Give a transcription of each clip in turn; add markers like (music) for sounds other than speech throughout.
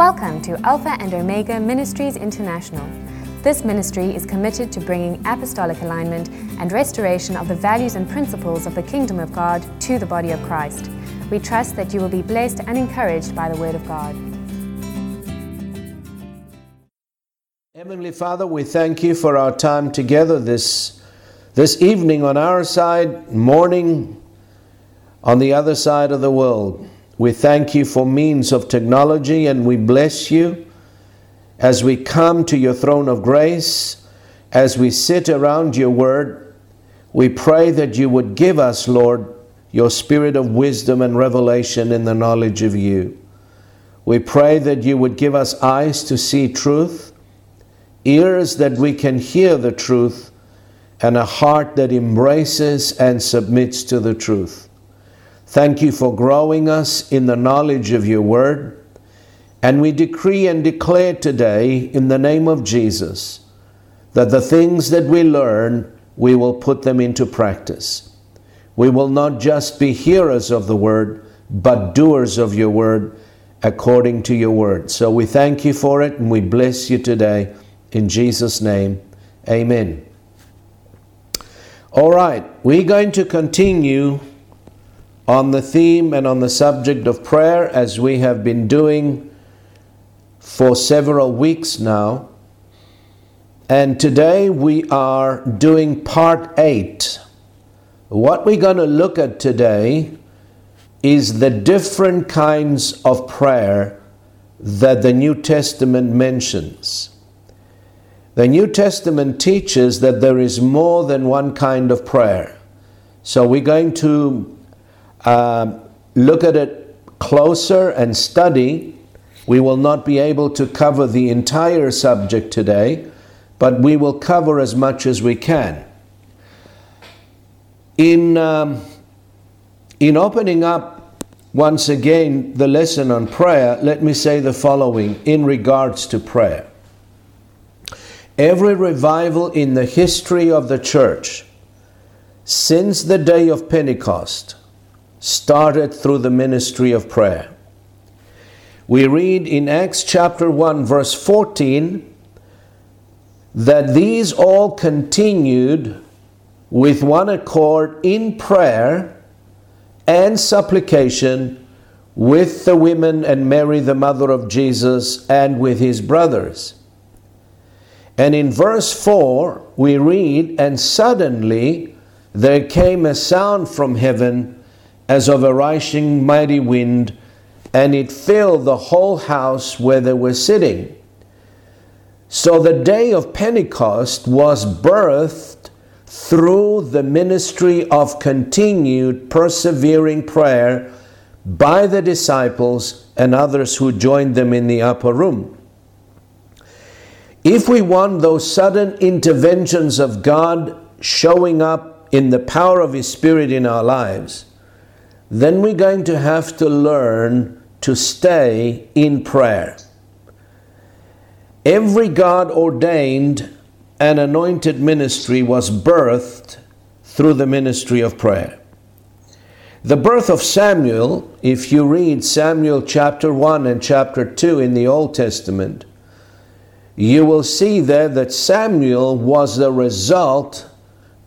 Welcome to Alpha and Omega Ministries International. This ministry is committed to bringing apostolic alignment and restoration of the values and principles of the kingdom of God to the body of Christ. We trust that you will be blessed and encouraged by the word of God. Heavenly Father, we thank you for our time together this, this evening on our side, morning on the other side of the world. We thank you for means of technology and we bless you as we come to your throne of grace, as we sit around your word. We pray that you would give us, Lord, your spirit of wisdom and revelation in the knowledge of you. We pray that you would give us eyes to see truth, ears that we can hear the truth, and a heart that embraces and submits to the truth. Thank you for growing us in the knowledge of your word. And we decree and declare today, in the name of Jesus, that the things that we learn, we will put them into practice. We will not just be hearers of the word, but doers of your word according to your word. So we thank you for it and we bless you today. In Jesus' name, amen. All right, we're going to continue on the theme and on the subject of prayer as we have been doing for several weeks now. And today we are doing part eight. What we're going to look at today is the different kinds of prayer that the New Testament mentions. The New Testament teaches that there is more than one kind of prayer. So we're going to um, look at it closer and study. We will not be able to cover the entire subject today, but we will cover as much as we can. In, um, in opening up once again the lesson on prayer, let me say the following in regards to prayer. Every revival in the history of the church since the day of Pentecost started through the ministry of prayer. We read in Acts chapter 1, verse 14, that these all continued with one accord in prayer and supplication with the women and Mary, the mother of Jesus, and with his brothers. And in verse 4, we read, And suddenly there came a sound from heaven as of a rushing mighty wind, and it filled the whole house where they were sitting. So the day of Pentecost was birthed through the ministry of continued persevering prayer by the disciples and others who joined them in the upper room. If we want those sudden interventions of God showing up in the power of His Spirit in our lives, then we're going to have to learn to stay in prayer. Every God ordained and anointed ministry was birthed through the ministry of prayer. The birth of Samuel, if you read Samuel chapter 1 and chapter 2 in the Old Testament, you will see there that Samuel was the result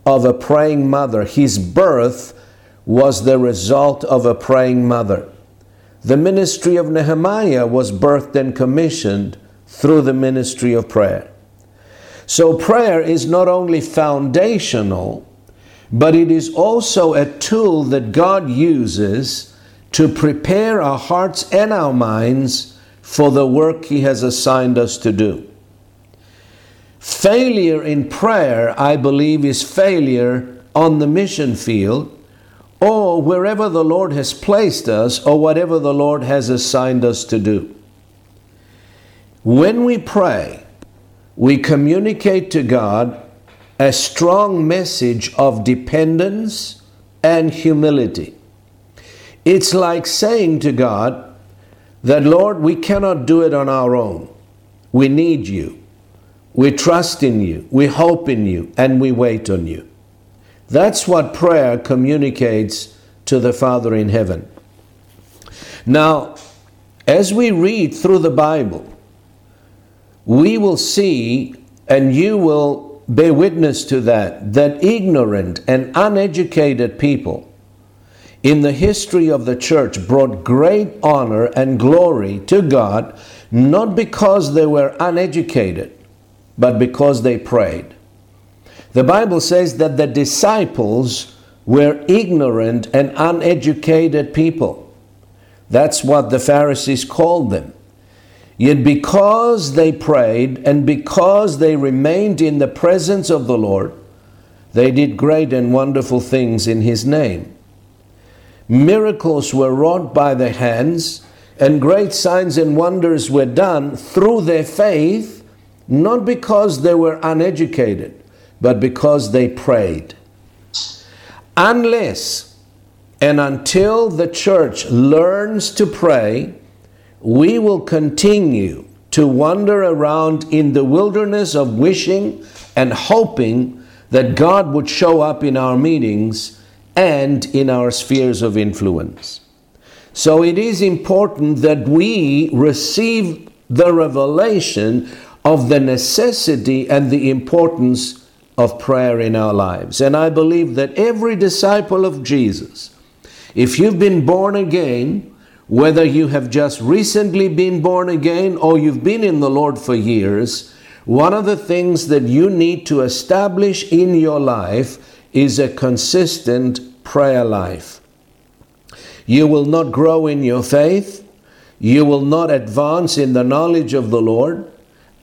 of a praying mother. His birth was the result of a praying mother. The ministry of Nehemiah was birthed and commissioned through the ministry of prayer. So, prayer is not only foundational, but it is also a tool that God uses to prepare our hearts and our minds for the work He has assigned us to do. Failure in prayer, I believe, is failure on the mission field or wherever the Lord has placed us or whatever the Lord has assigned us to do. When we pray, we communicate to God a strong message of dependence and humility. It's like saying to God that, Lord, we cannot do it on our own. We need you. We trust in you. We hope in you. And we wait on you. That's what prayer communicates to the Father in heaven. Now, As we read through the Bible, we will see, and you will bear witness to that, that ignorant and uneducated people in the history of the church brought great honor and glory to God, not because they were uneducated, but because they prayed. The Bible says that the disciples were ignorant and uneducated people. That's what the Pharisees called them. Yet because they prayed and because they remained in the presence of the Lord, they did great and wonderful things in His name. Miracles were wrought by their hands, and great signs and wonders were done through their faith, not because they were uneducated, but because they prayed. Unless and until the church learns to pray, we will continue to wander around in the wilderness of wishing and hoping that God would show up in our meetings and in our spheres of influence. So it is important that we receive the revelation of the necessity and the importance of prayer in our lives. And I believe that every disciple of Jesus, if you've been born again, whether you have just recently been born again or you've been in the Lord for years, one of the things that you need to establish in your life is a consistent prayer life. You will not grow in your faith, you will not advance in the knowledge of the Lord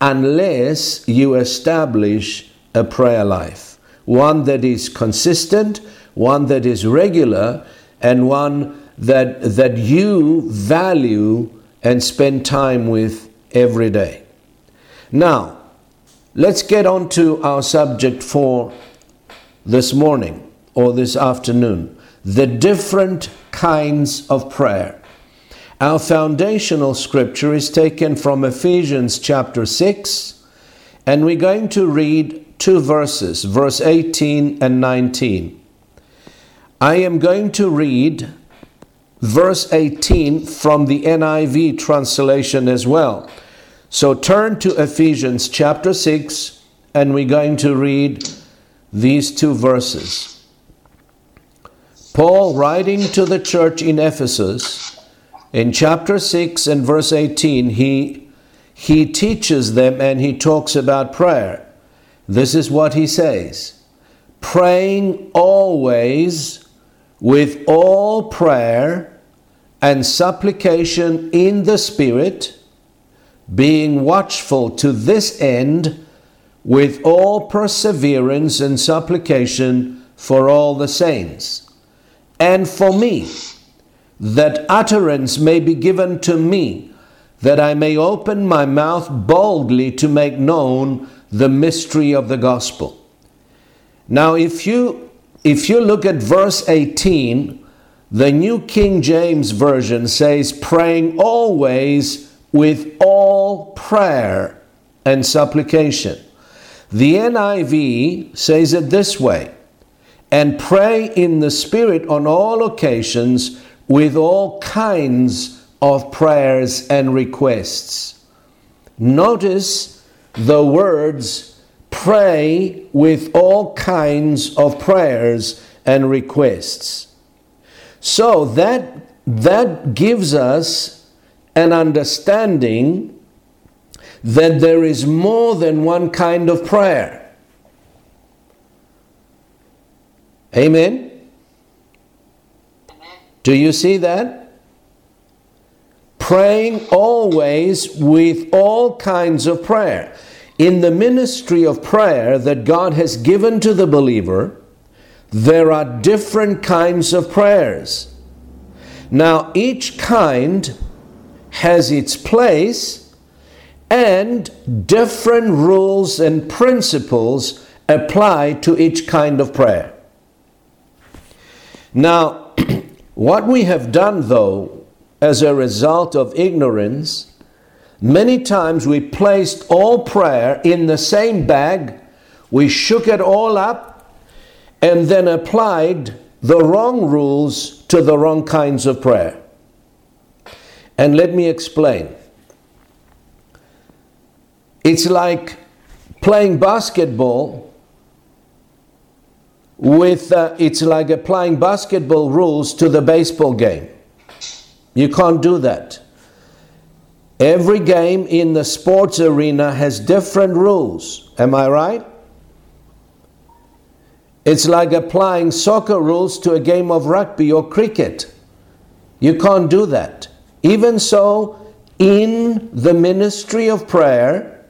unless you establish a prayer life. One that is consistent, one that is regular, and one that, that you value and spend time with every day. Now, let's get on to our subject for this morning or this afternoon the different kinds of prayer. Our foundational scripture is taken from Ephesians chapter 6, and we're going to read two verses, verse 18 and 19. I am going to read verse 18 from the NIV translation as well. So turn to Ephesians chapter 6, and we're going to read these two verses. Paul, writing to the church in Ephesus, in chapter 6 and verse 18, he, he teaches them and he talks about prayer. This is what he says. Praying always with all prayer and supplication in the Spirit, being watchful to this end with all perseverance and supplication for all the saints, and for me, that utterance may be given to me, that I may open my mouth boldly to make known the mystery of the gospel. Now, if you if you look at verse 18, the New King James Version says, praying always with all prayer and supplication. The NIV says it this way and pray in the Spirit on all occasions with all kinds of prayers and requests. Notice the words pray with all kinds of prayers and requests. So that that gives us an understanding that there is more than one kind of prayer. Amen. Do you see that? Praying always with all kinds of prayer in the ministry of prayer that God has given to the believer, there are different kinds of prayers. Now, each kind has its place and different rules and principles apply to each kind of prayer. Now, (clears throat) what we have done though, as a result of ignorance, Many times we placed all prayer in the same bag, we shook it all up, and then applied the wrong rules to the wrong kinds of prayer. And let me explain. It's like playing basketball with, uh, it's like applying basketball rules to the baseball game. You can't do that. Every game in the sports arena has different rules. Am I right? It's like applying soccer rules to a game of rugby or cricket. You can't do that. Even so, in the ministry of prayer,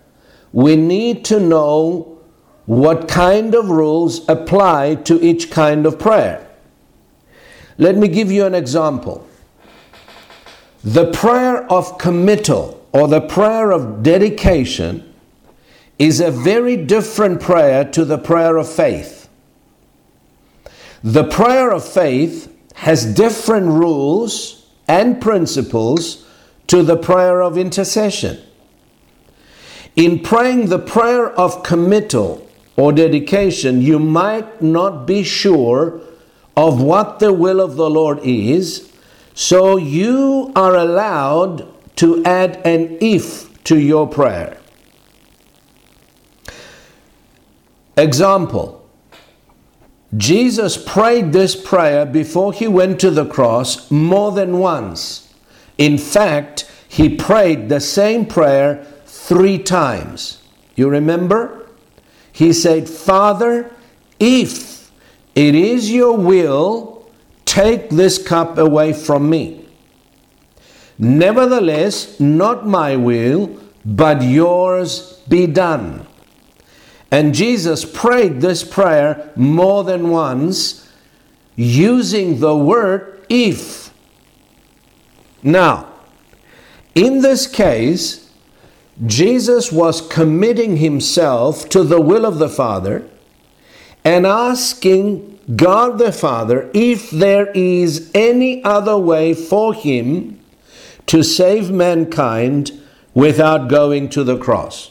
we need to know what kind of rules apply to each kind of prayer. Let me give you an example. The prayer of committal or the prayer of dedication is a very different prayer to the prayer of faith. The prayer of faith has different rules and principles to the prayer of intercession. In praying the prayer of committal or dedication, you might not be sure of what the will of the Lord is so you are allowed to add an if to your prayer. Example Jesus prayed this prayer before he went to the cross more than once. In fact, he prayed the same prayer three times. You remember? He said, Father, if it is your will, Take this cup away from me. Nevertheless, not my will, but yours be done. And Jesus prayed this prayer more than once using the word if. Now, in this case, Jesus was committing himself to the will of the Father and asking God the Father if there is any other way for him to save mankind without going to the cross.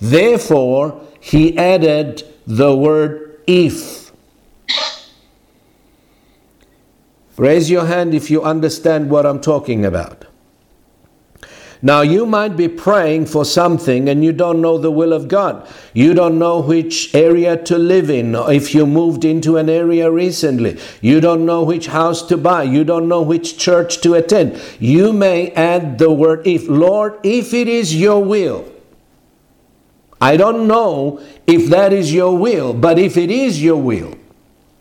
Therefore, he added the word if. Raise your hand if you understand what I'm talking about. Now, you might be praying for something and you don't know the will of God. You don't know which area to live in. If you moved into an area recently, you don't know which house to buy. You don't know which church to attend. You may add the word if. Lord, if it is your will, I don't know if that is your will, but if it is your will,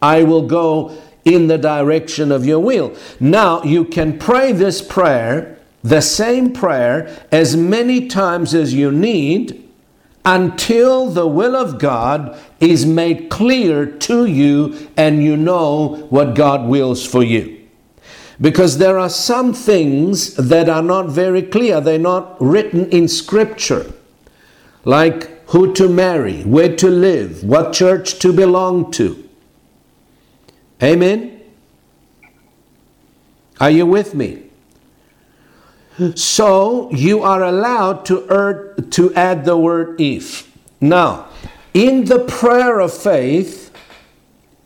I will go in the direction of your will. Now, you can pray this prayer the same prayer as many times as you need until the will of God is made clear to you and you know what God wills for you. Because there are some things that are not very clear, they're not written in Scripture, like who to marry, where to live, what church to belong to. Amen? Are you with me? So you are allowed to, er, to add the word if. Now, in the prayer of faith,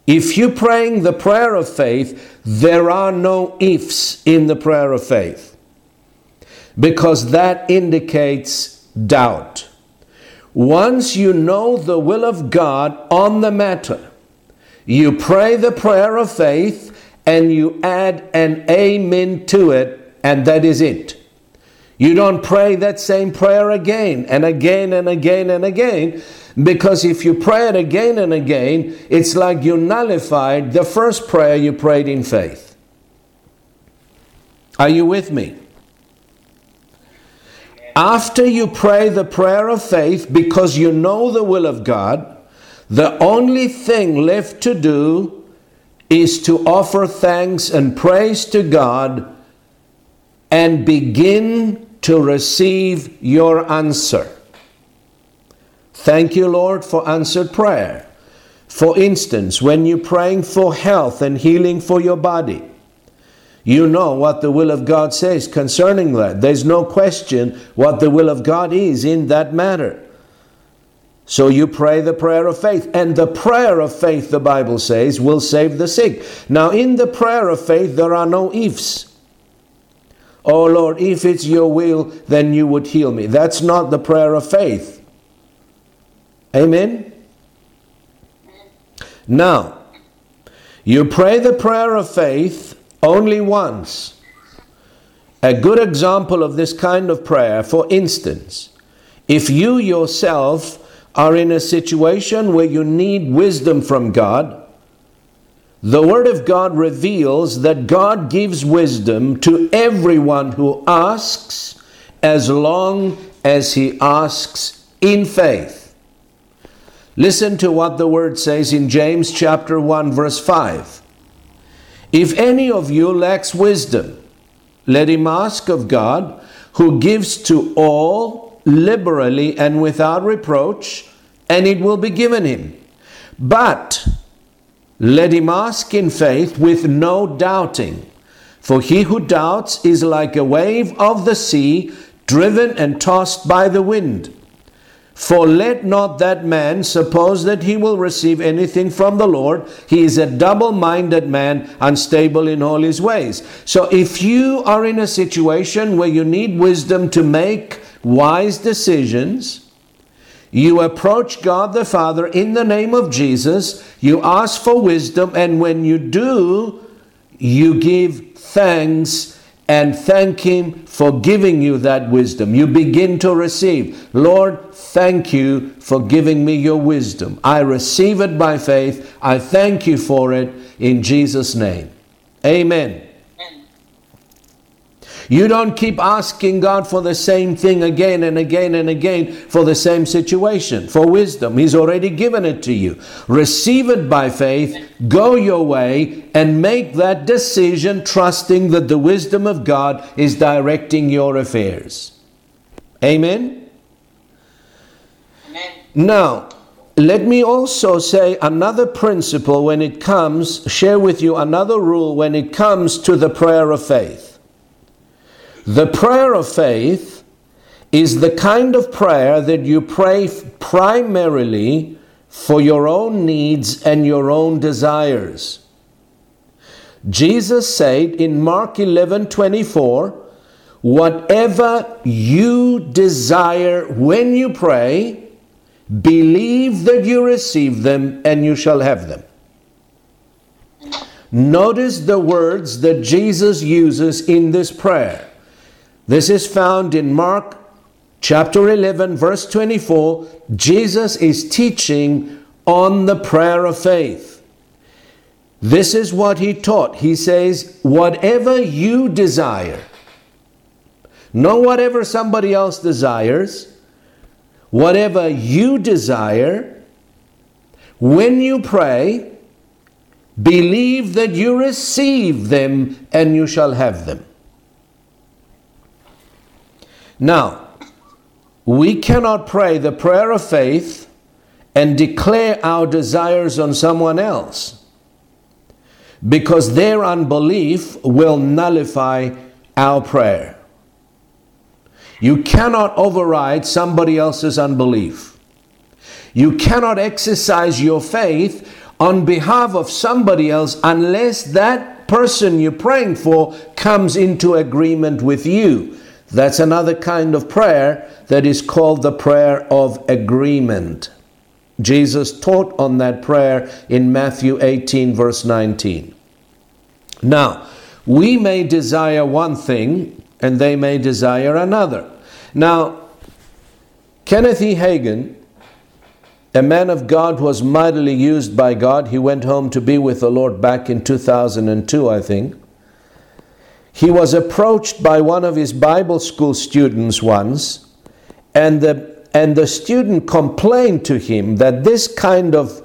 if you're praying the prayer of faith, there are no ifs in the prayer of faith because that indicates doubt. Once you know the will of God on the matter, you pray the prayer of faith and you add an amen to it and that is it. You don't pray that same prayer again and again and again and again because if you pray it again and again, it's like you nullified the first prayer you prayed in faith. Are you with me? After you pray the prayer of faith because you know the will of God, the only thing left to do is to offer thanks and praise to God and begin to receive your answer. Thank you, Lord, for answered prayer. For instance, when you're praying for health and healing for your body, you know what the will of God says concerning that. There's no question what the will of God is in that matter. So you pray the prayer of faith. And the prayer of faith, the Bible says, will save the sick. Now, in the prayer of faith, there are no ifs. Oh Lord, if it's your will, then you would heal me. That's not the prayer of faith. Amen? Now, you pray the prayer of faith only once. A good example of this kind of prayer, for instance, if you yourself are in a situation where you need wisdom from God, the Word of God reveals that God gives wisdom to everyone who asks as long as he asks in faith. Listen to what the Word says in James chapter 1 verse 5. If any of you lacks wisdom, let him ask of God, who gives to all liberally and without reproach, and it will be given him. But let him ask in faith with no doubting. For he who doubts is like a wave of the sea, driven and tossed by the wind. For let not that man suppose that he will receive anything from the Lord. He is a double minded man, unstable in all his ways. So if you are in a situation where you need wisdom to make wise decisions, you approach God the Father in the name of Jesus, you ask for wisdom, and when you do, you give thanks and thank Him for giving you that wisdom. You begin to receive. Lord, thank you for giving me your wisdom. I receive it by faith. I thank you for it in Jesus' name. Amen. You don't keep asking God for the same thing again and again and again for the same situation, for wisdom. He's already given it to you. Receive it by faith, go your way, and make that decision trusting that the wisdom of God is directing your affairs. Amen? Amen. Now, let me also say another principle when it comes, share with you another rule when it comes to the prayer of faith. The prayer of faith is the kind of prayer that you pray primarily for your own needs and your own desires. Jesus said in Mark 11 24, Whatever you desire when you pray, believe that you receive them and you shall have them. Notice the words that Jesus uses in this prayer. This is found in Mark chapter 11, verse 24. Jesus is teaching on the prayer of faith. This is what he taught. He says, Whatever you desire, not whatever somebody else desires, whatever you desire, when you pray, believe that you receive them and you shall have them. Now, we cannot pray the prayer of faith and declare our desires on someone else because their unbelief will nullify our prayer. You cannot override somebody else's unbelief. You cannot exercise your faith on behalf of somebody else unless that person you're praying for comes into agreement with you. That's another kind of prayer that is called the prayer of agreement. Jesus taught on that prayer in Matthew 18, verse 19. Now, we may desire one thing and they may desire another. Now, Kenneth E. Hagin, a man of God, was mightily used by God. He went home to be with the Lord back in 2002, I think. He was approached by one of his Bible school students once, and the, and the student complained to him that this kind of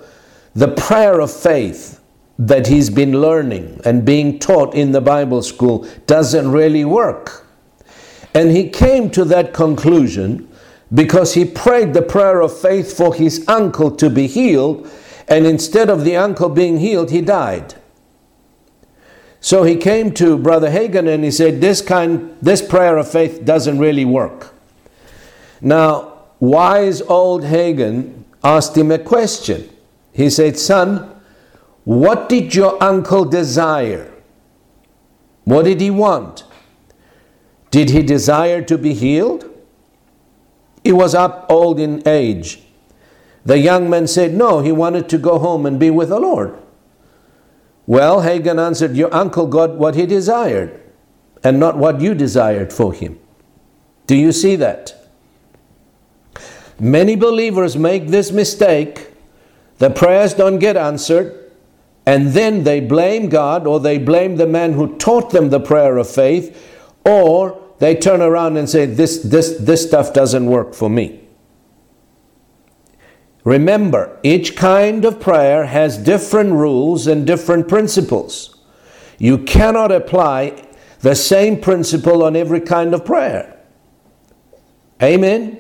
the prayer of faith that he's been learning and being taught in the Bible school doesn't really work. And he came to that conclusion because he prayed the prayer of faith for his uncle to be healed, and instead of the uncle being healed, he died. So he came to Brother Hagin and he said, This kind, this prayer of faith doesn't really work. Now, wise old Hagin asked him a question. He said, Son, what did your uncle desire? What did he want? Did he desire to be healed? He was up old in age. The young man said, No, he wanted to go home and be with the Lord. Well, Hagin answered, Your uncle got what he desired and not what you desired for him. Do you see that? Many believers make this mistake. The prayers don't get answered, and then they blame God or they blame the man who taught them the prayer of faith, or they turn around and say, This, this, this stuff doesn't work for me. Remember, each kind of prayer has different rules and different principles. You cannot apply the same principle on every kind of prayer. Amen?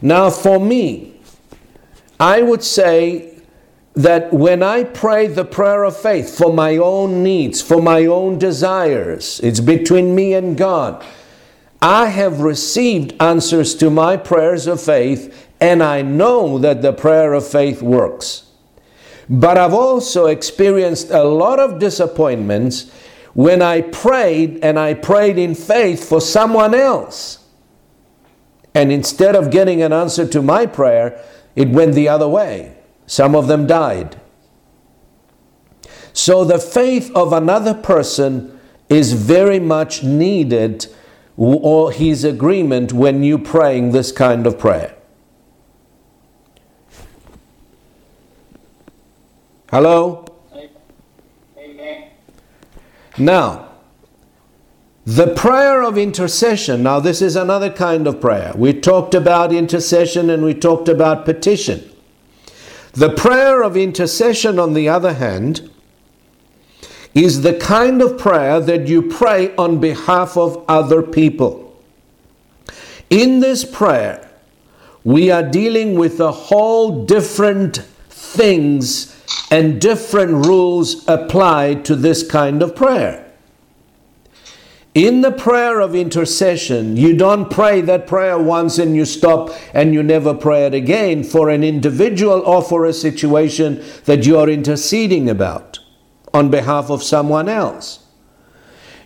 Now, for me, I would say that when I pray the prayer of faith for my own needs, for my own desires, it's between me and God. I have received answers to my prayers of faith, and I know that the prayer of faith works. But I've also experienced a lot of disappointments when I prayed and I prayed in faith for someone else. And instead of getting an answer to my prayer, it went the other way. Some of them died. So the faith of another person is very much needed, or his agreement when you're praying this kind of prayer. Hello? Amen. Now, the prayer of intercession, now this is another kind of prayer. We talked about intercession and we talked about petition. The prayer of intercession, on the other hand, is the kind of prayer that you pray on behalf of other people. In this prayer, we are dealing with a whole different things and different rules apply to this kind of prayer. In the prayer of intercession, you don't pray that prayer once and you stop and you never pray it again for an individual or for a situation that you are interceding about on behalf of someone else.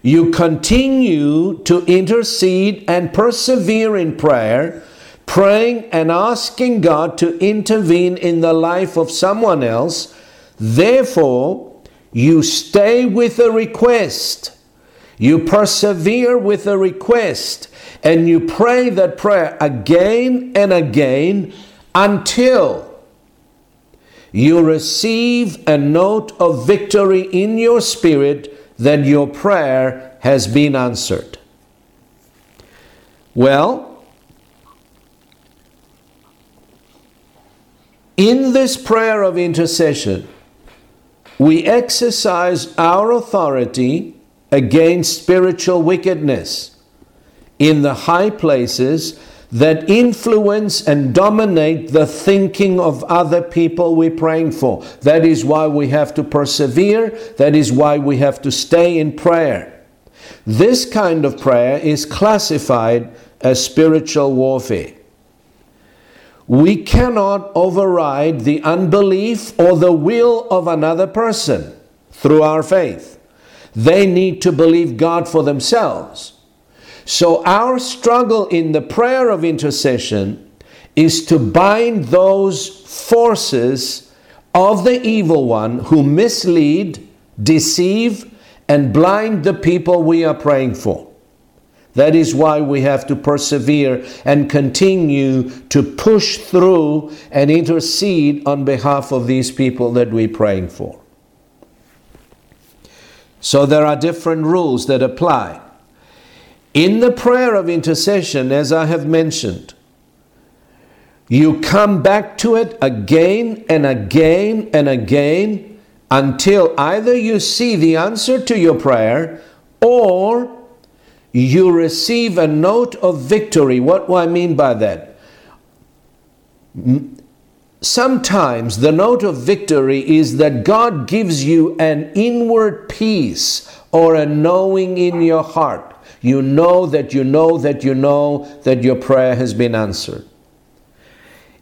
You continue to intercede and persevere in prayer, praying and asking God to intervene in the life of someone else. Therefore, you stay with a request you persevere with a request and you pray that prayer again and again until you receive a note of victory in your spirit that your prayer has been answered. Well, in this prayer of intercession, we exercise our authority against spiritual wickedness in the high places that influence and dominate the thinking of other people we're praying for. That is why we have to persevere. That is why we have to stay in prayer. This kind of prayer is classified as spiritual warfare. We cannot override the unbelief or the will of another person through our faith. They need to believe God for themselves. So, our struggle in the prayer of intercession is to bind those forces of the evil one who mislead, deceive, and blind the people we are praying for. That is why we have to persevere and continue to push through and intercede on behalf of these people that we're praying for. So there are different rules that apply. In the prayer of intercession, as I have mentioned, you come back to it again and again and again until either you see the answer to your prayer or you receive a note of victory. What do I mean by that? Sometimes the note of victory is that God gives you an inward peace or a knowing in your heart. You know that you know that you know that your prayer has been answered.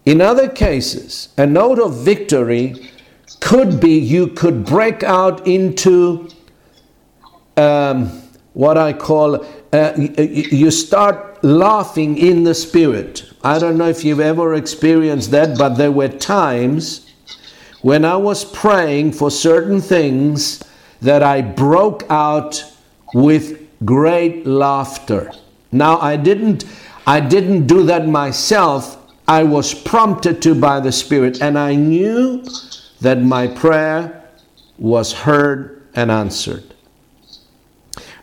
In other cases, a note of victory could be you could break out into um, what I call, uh, you start laughing in the spirit. I don't know if you've ever experienced that, but there were times when I was praying for certain things that I broke out with great laughter. Now I didn't I didn't do that myself. I was prompted to by the Spirit and I knew that my prayer was heard and answered.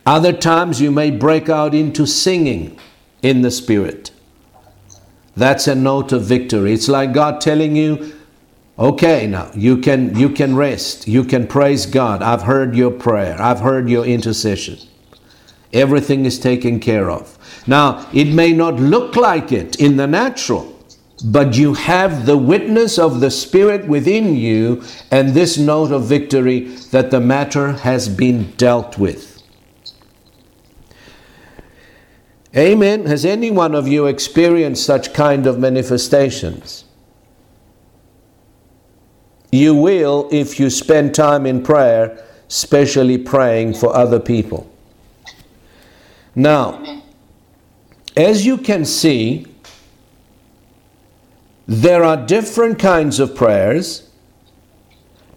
Other times you may break out into singing in the Spirit. That's a note of victory. It's like God telling you, okay, now you can, you can rest. You can praise God. I've heard your prayer, I've heard your intercession. Everything is taken care of. Now, it may not look like it in the natural, but you have the witness of the Spirit within you and this note of victory that the matter has been dealt with. Amen. Has any one of you experienced such kind of manifestations? You will if you spend time in prayer, especially praying for other people. Now, as you can see, there are different kinds of prayers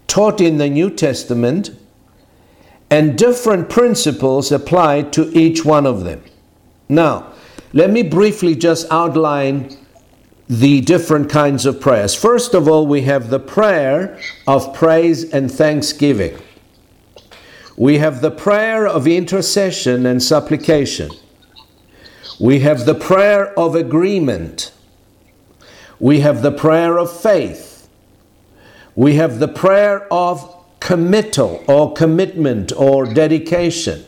taught in the New Testament and different principles applied to each one of them. Now, let me briefly just outline the different kinds of prayers. First of all, we have the prayer of praise and thanksgiving. We have the prayer of intercession and supplication. We have the prayer of agreement. We have the prayer of faith. We have the prayer of committal or commitment or dedication.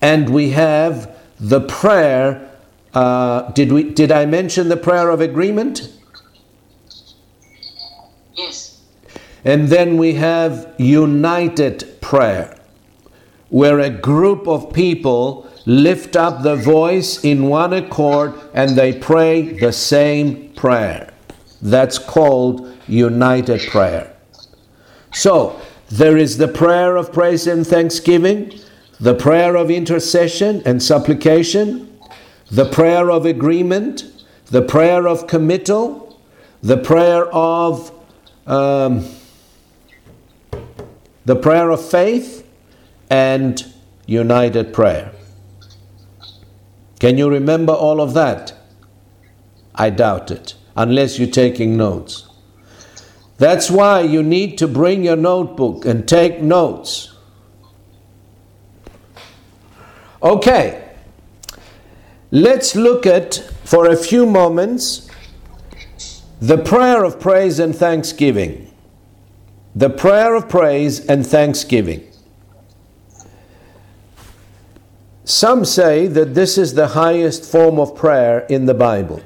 And we have the prayer. Uh, did we? Did I mention the prayer of agreement? Yes. And then we have united prayer where a group of people lift up the voice in one accord and they pray the same prayer. That's called united prayer. So, there is the prayer of praise and thanksgiving, the prayer of intercession and supplication, the prayer of agreement, the prayer of committal, the prayer of um, the prayer of faith, and united prayer. Can you remember all of that? I doubt it, unless you're taking notes. That's why you need to bring your notebook and take notes. Okay, let's look at, for a few moments, the prayer of praise and thanksgiving. The prayer of praise and thanksgiving. Some say that this is the highest form of prayer in the Bible.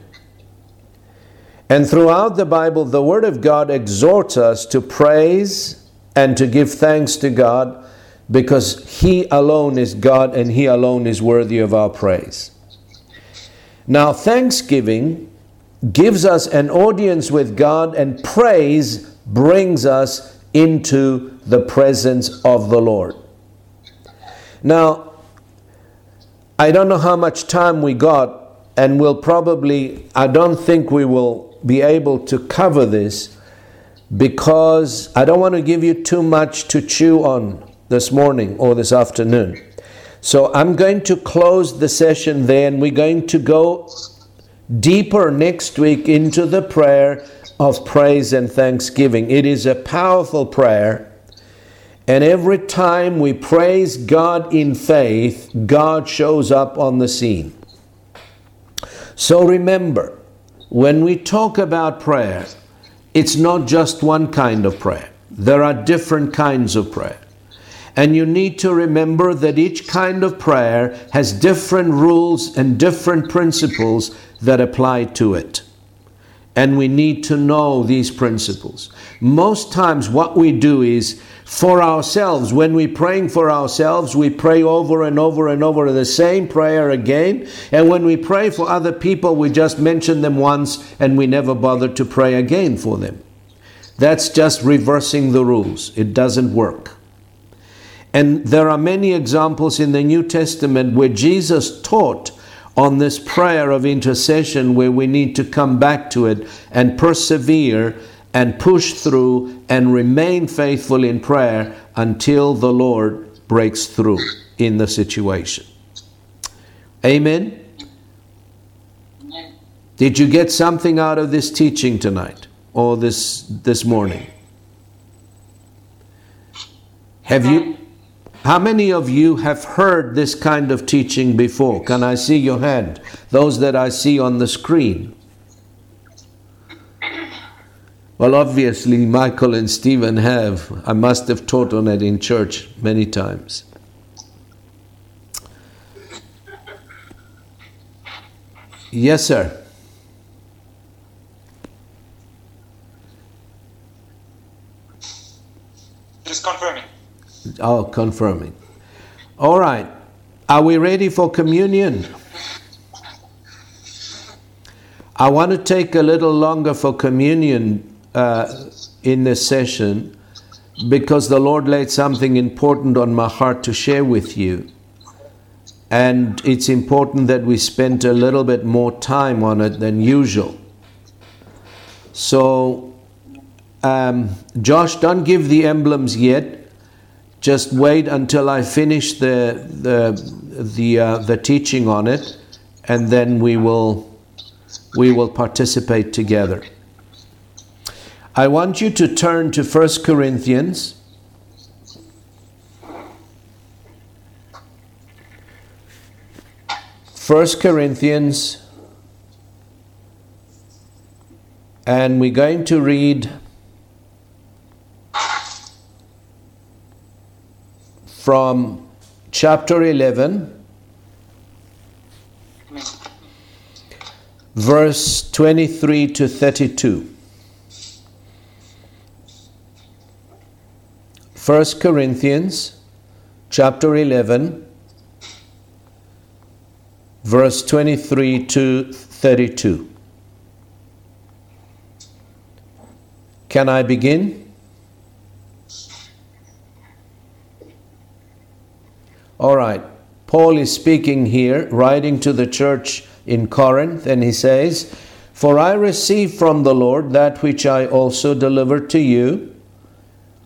And throughout the Bible, the Word of God exhorts us to praise and to give thanks to God because He alone is God and He alone is worthy of our praise. Now, thanksgiving gives us an audience with God, and praise brings us into the presence of the Lord. Now, I don't know how much time we got, and we'll probably, I don't think we will be able to cover this because I don't want to give you too much to chew on this morning or this afternoon. So I'm going to close the session there, and we're going to go deeper next week into the prayer of praise and thanksgiving. It is a powerful prayer and every time we praise God in faith, God shows up on the scene. So remember, when we talk about prayer, it's not just one kind of prayer. There are different kinds of prayer. And you need to remember that each kind of prayer has different rules and different principles that apply to it. And we need to know these principles. Most times, what we do is for ourselves. When we're praying for ourselves, we pray over and over and over the same prayer again. And when we pray for other people, we just mention them once and we never bother to pray again for them. That's just reversing the rules. It doesn't work. And there are many examples in the New Testament where Jesus taught on this prayer of intercession where we need to come back to it and persevere and push through and remain faithful in prayer until the Lord breaks through in the situation. Amen. Did you get something out of this teaching tonight or this this morning? Have you how many of you have heard this kind of teaching before? Can I see your hand? Those that I see on the screen. Well, obviously, Michael and Stephen have. I must have taught on it in church many times. Yes, sir. Oh, confirming. All right. Are we ready for communion? I want to take a little longer for communion uh, in this session because the Lord laid something important on my heart to share with you. And it's important that we spend a little bit more time on it than usual. So, um, Josh, don't give the emblems yet just wait until I finish the the the uh, the teaching on it, and then we will we will participate together. I want you to turn to 1 Corinthians. First Corinthians, and we're going to read from chapter 11, verse 23 to 32. 1 Corinthians chapter 11, verse 23 to 32. Can I begin? All right. Paul is speaking here, writing to the church in Corinth, and he says, For I received from the Lord that which I also delivered to you,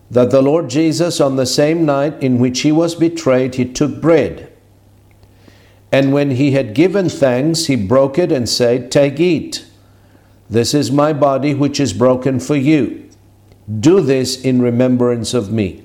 that the Lord Jesus, on the same night in which he was betrayed, he took bread. And when he had given thanks, he broke it and said, Take, eat. This is my body, which is broken for you. Do this in remembrance of me.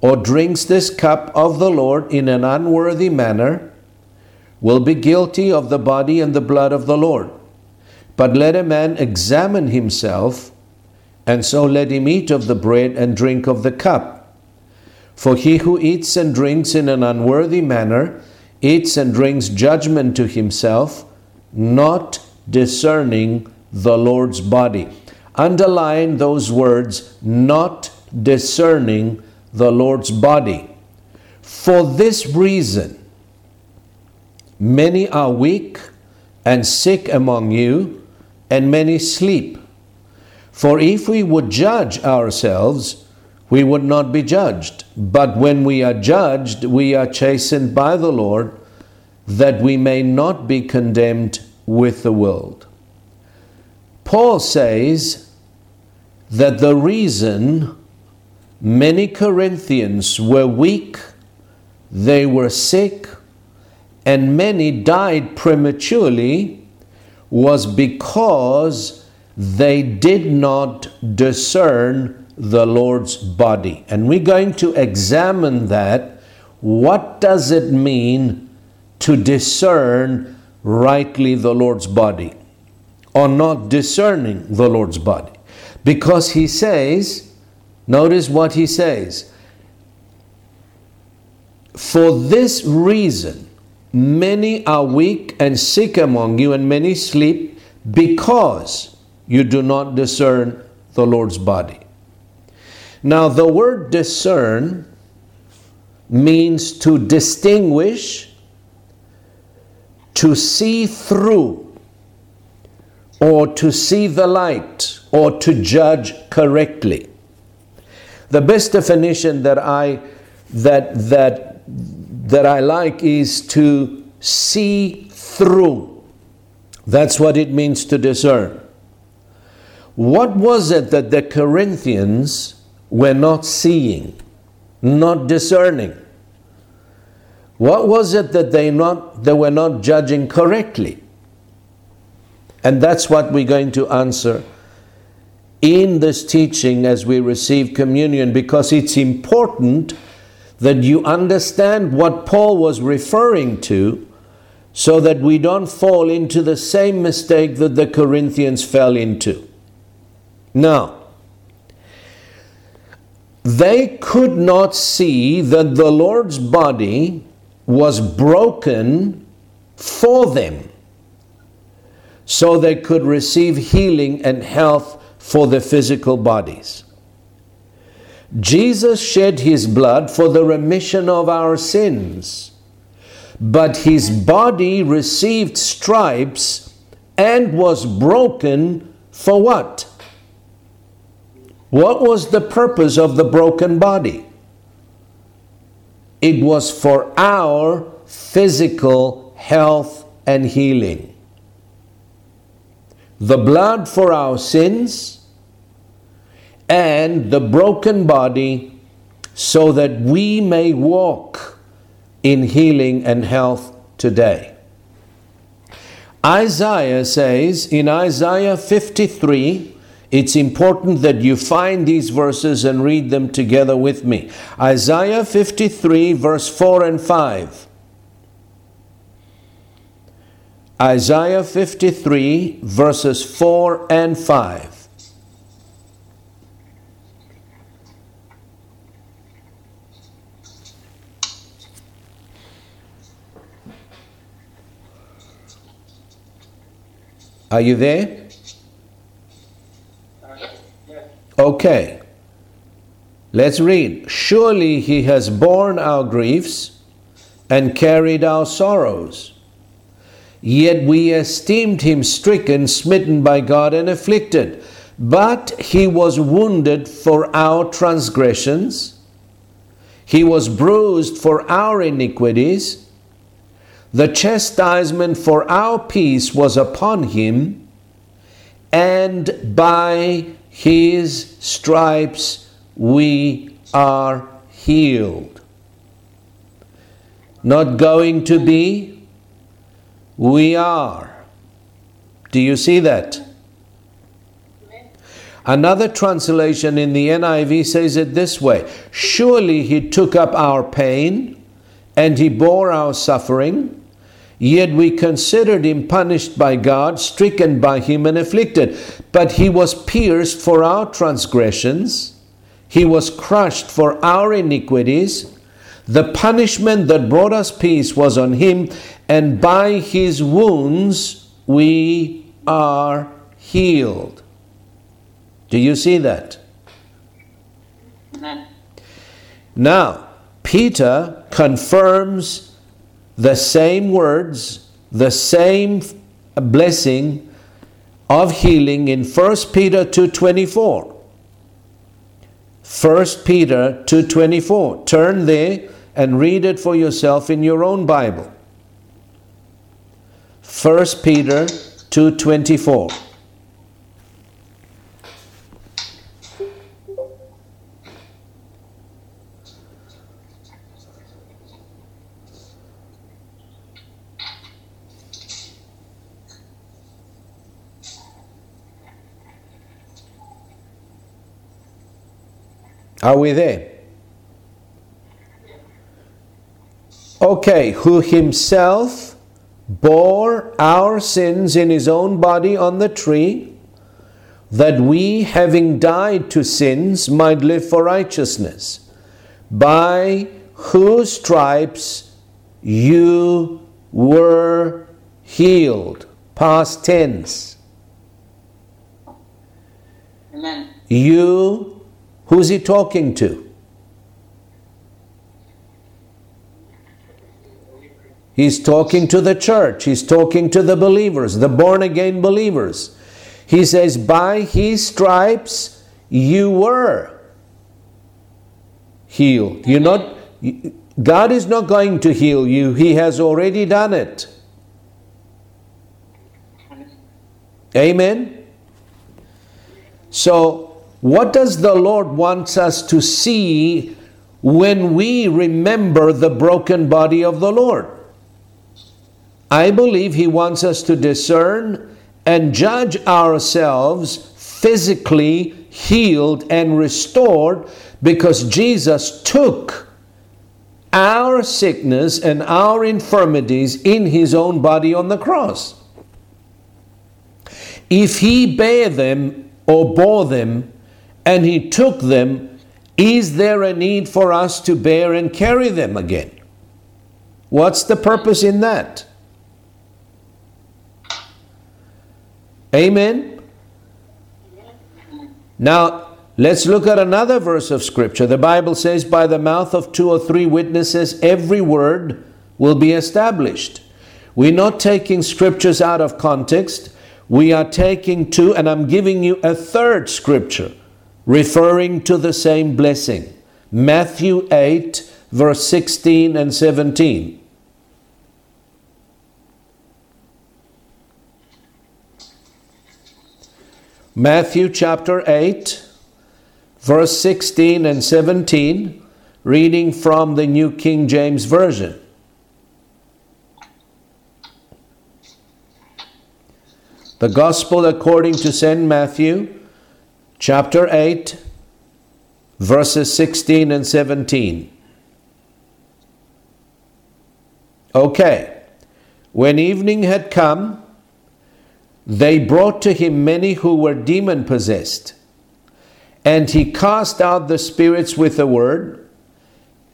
or drinks this cup of the Lord in an unworthy manner will be guilty of the body and the blood of the Lord. But let a man examine himself, and so let him eat of the bread and drink of the cup. For he who eats and drinks in an unworthy manner eats and drinks judgment to himself, not discerning the Lord's body. Underline those words, not discerning the Lord's body. For this reason, many are weak and sick among you, and many sleep. For if we would judge ourselves, we would not be judged. But when we are judged, we are chastened by the Lord, that we may not be condemned with the world. Paul says that the reason Many Corinthians were weak, they were sick, and many died prematurely was because they did not discern the Lord's body. And we're going to examine that. What does it mean to discern rightly the Lord's body or not discerning the Lord's body? Because he says, Notice what he says. For this reason, Many are weak and sick among you, and many sleep because you do not discern the Lord's body. Now, the word discern means to distinguish, to see through, or to see the light, or to judge correctly. The best definition that I that that that I like is to see through. That's what it means to discern. What was it that the Corinthians were not seeing, not discerning? What was it that they not they were not judging correctly? And that's what we're going to answer in this teaching as we receive communion because it's important that you understand what Paul was referring to so that we don't fall into the same mistake that the Corinthians fell into. Now, they could not see that the Lord's body was broken for them so they could receive healing and health for the physical bodies. Jesus shed his blood for the remission of our sins, but his body received stripes and was broken for what? What was the purpose of the broken body? It was for our physical health and healing. The blood for our sins and the broken body so that we may walk in healing and health today. Isaiah says in Isaiah 53, it's important that you find these verses and read them together with me. Isaiah 53, verse 4 and 5. Isaiah 53, verses 4 and 5. Are you there? Okay. Let's read. Surely he has borne our griefs and carried our sorrows. Yet we esteemed him stricken, smitten by God, and afflicted. But he was wounded for our transgressions, he was bruised for our iniquities. The chastisement for our peace was upon him, and by his stripes we are healed. Not going to be, we are. Do you see that? Another translation in the NIV says it this way Surely he took up our pain and he bore our suffering. Yet we considered him punished by God, stricken by him, and afflicted. But he was pierced for our transgressions, he was crushed for our iniquities. The punishment that brought us peace was on him, and by his wounds we are healed. Do you see that? Now, Peter confirms the same words, the same blessing of healing in 1 Peter 2:24. 1 Peter 2:24. Turn there and read it for yourself in your own Bible. 1 Peter 2:24. Are we there? Okay, who himself bore our sins in his own body on the tree, that we, having died to sins, might live for righteousness, by whose stripes you were healed. Past tense. Amen. You, who's he talking to? He's talking to the church. He's talking to the believers, the born again believers. He says, By his stripes you were healed. You're not, God is not going to heal you, He has already done it. Amen. So, what does the Lord wants us to see when we remember the broken body of the Lord? I believe He wants us to discern and judge ourselves physically healed and restored because Jesus took our sickness and our infirmities in His own body on the cross. If He bare them or bore them and He took them, is there a need for us to bear and carry them again? What's the purpose in that? Amen. Now, let's look at another verse of Scripture. The Bible says, By the mouth of two or three witnesses, every word will be established. We're not taking scriptures out of context. We are taking two, and I'm giving you a third scripture referring to the same blessing Matthew 8, verse 16 and 17. Matthew chapter 8, verse 16 and 17, reading from the New King James Version. The Gospel according to St. Matthew, chapter 8, verses 16 and 17. Okay. When evening had come, they brought to him many who were demon possessed. And he cast out the spirits with a word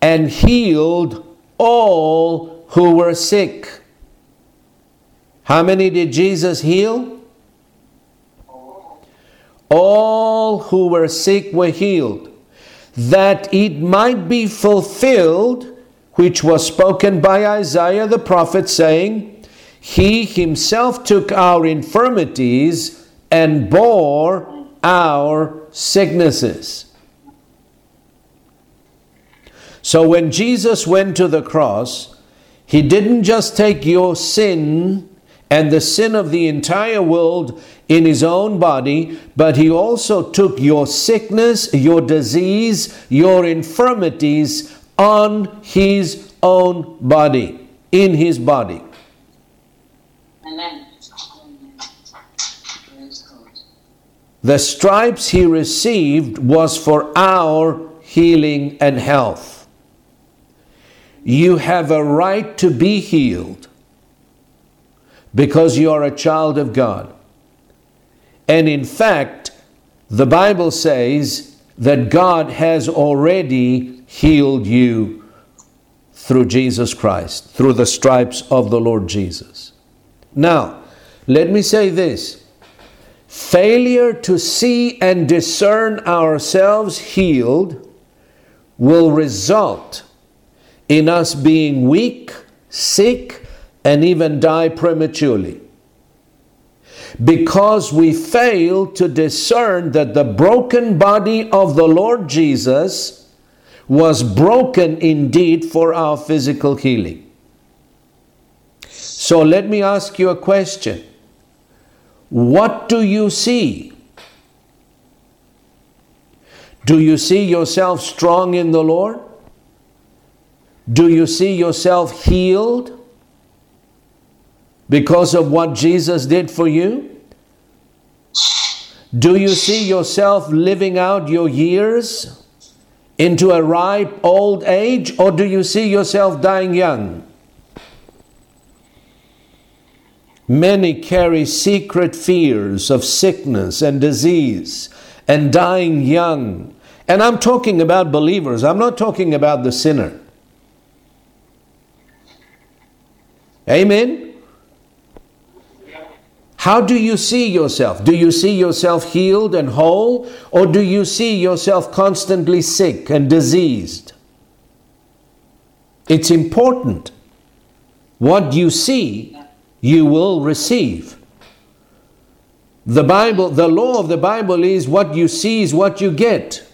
and healed all who were sick. How many did Jesus heal? All who were sick were healed, that it might be fulfilled, which was spoken by Isaiah the prophet, saying, he himself took our infirmities and bore our sicknesses. So when Jesus went to the cross, he didn't just take your sin and the sin of the entire world in his own body, but he also took your sickness, your disease, your infirmities on his own body, in his body. The stripes he received was for our healing and health. You have a right to be healed because you are a child of God. And in fact, the Bible says that God has already healed you through Jesus Christ, through the stripes of the Lord Jesus. Now, let me say this failure to see and discern ourselves healed will result in us being weak, sick, and even die prematurely. Because we fail to discern that the broken body of the Lord Jesus was broken indeed for our physical healing. So let me ask you a question. What do you see? Do you see yourself strong in the Lord? Do you see yourself healed because of what Jesus did for you? Do you see yourself living out your years into a ripe old age, or do you see yourself dying young? Many carry secret fears of sickness and disease and dying young. And I'm talking about believers, I'm not talking about the sinner. Amen? How do you see yourself? Do you see yourself healed and whole, or do you see yourself constantly sick and diseased? It's important. What you see, you will receive. The Bible, the law of the Bible is what you see is what you get.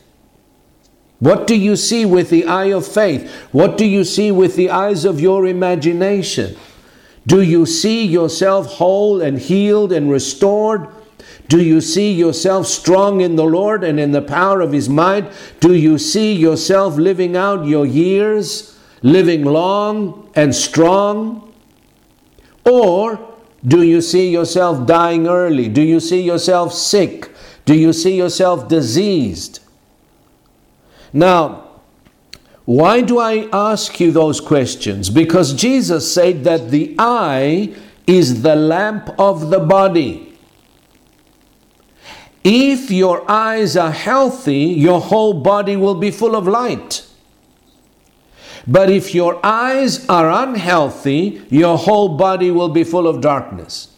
What do you see with the eye of faith? What do you see with the eyes of your imagination? Do you see yourself whole and healed and restored? Do you see yourself strong in the Lord and in the power of His might? Do you see yourself living out your years, living long and strong? Or do you see yourself dying early? Do you see yourself sick? Do you see yourself diseased? Now, why do I ask you those questions? Because Jesus said that the eye is the lamp of the body. If your eyes are healthy, your whole body will be full of light. But if your eyes are unhealthy, your whole body will be full of darkness.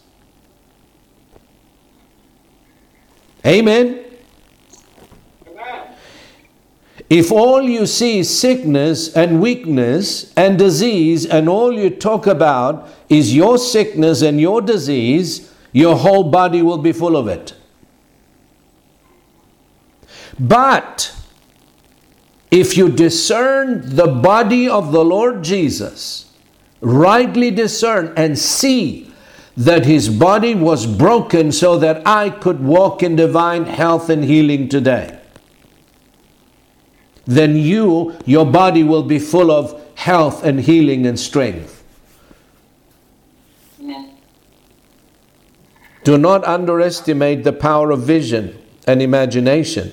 Amen. If all you see is sickness and weakness and disease, and all you talk about is your sickness and your disease, your whole body will be full of it. But if you discern the body of the Lord Jesus, rightly discern and see that his body was broken so that I could walk in divine health and healing today then you, your body will be full of health and healing and strength. Amen. Do not underestimate the power of vision and imagination.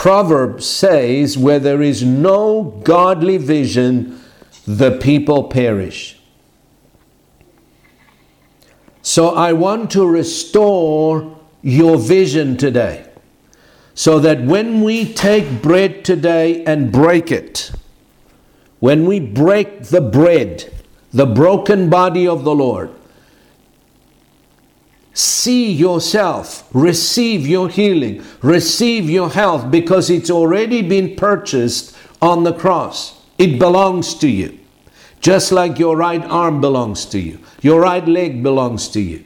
Proverbs says, Where there is no godly vision, the people perish. So I want to restore your vision today so that when we take bread today and break it, when we break the bread, the broken body of the Lord, see yourself, receive your healing, receive your health because it's already been purchased on the cross. It belongs to you. Just like your right arm belongs to you, your right leg belongs to you.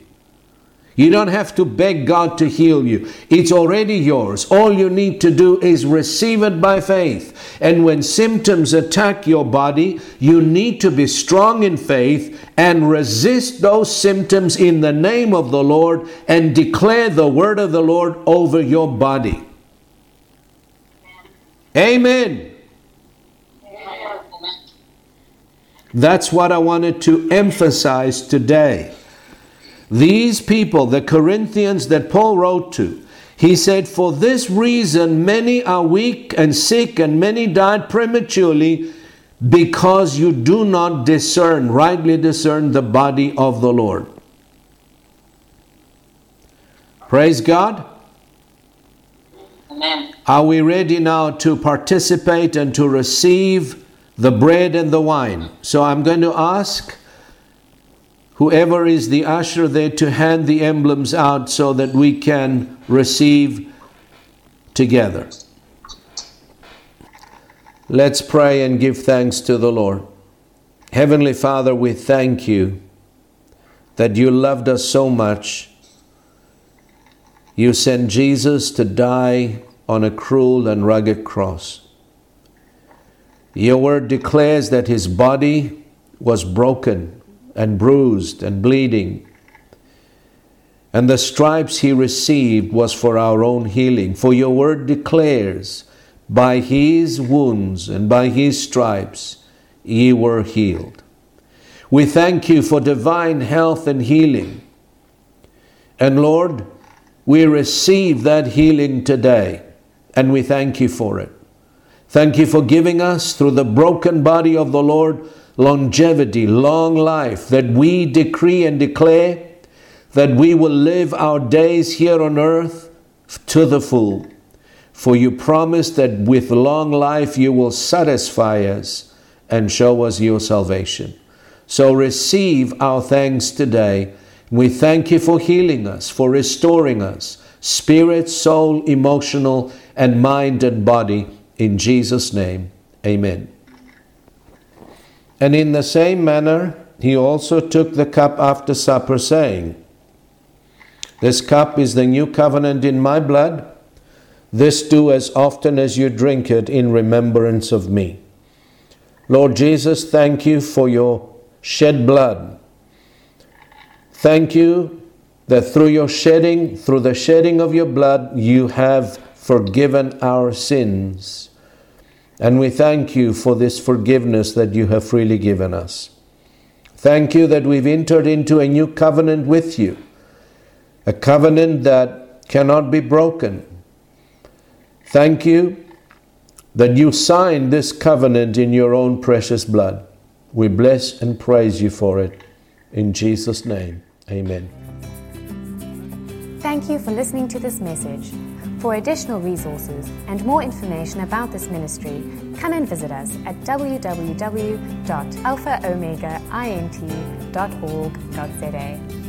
You don't have to beg God to heal you. It's already yours. All you need to do is receive it by faith. And when symptoms attack your body, you need to be strong in faith and resist those symptoms in the name of the Lord and declare the word of the Lord over your body. Amen. That's what I wanted to emphasize today. These people, the Corinthians that Paul wrote to, he said, For this reason many are weak and sick, and many died prematurely, because you do not discern, rightly discern the body of the Lord. Praise God. Amen. Are we ready now to participate and to receive the bread and the wine? So I'm going to ask whoever is the usher there to hand the emblems out so that we can receive together. Let's pray and give thanks to the Lord. Heavenly Father, we thank you that you loved us so much. You sent Jesus to die on a cruel and rugged cross. Your word declares that his body was broken and bruised and bleeding. And the stripes he received was for our own healing. For your word declares, by his wounds and by his stripes ye were healed. We thank you for divine health and healing. And Lord, we receive that healing today, and we thank you for it. Thank you for giving us, through the broken body of the Lord, longevity, long life, that we decree and declare that we will live our days here on earth to the full. For you promise that with long life you will satisfy us and show us your salvation. So receive our thanks today. We thank you for healing us, for restoring us, spirit, soul, emotional, and mind and body. In Jesus' name, amen. And in the same manner, he also took the cup after supper, saying, This cup is the new covenant in my blood. This do as often as you drink it in remembrance of me. Lord Jesus, thank you for your shed blood. Thank you that through your shedding, through the shedding of your blood, you have forgiven our sins. And we thank you for this forgiveness that you have freely given us. Thank you that we've entered into a new covenant with you, a covenant that cannot be broken. Thank you that you signed this covenant in your own precious blood. We bless and praise you for it. In Jesus' name, amen. Thank you for listening to this message. For additional resources and more information about this ministry, come and visit us at www.alphaomegaint.org.za.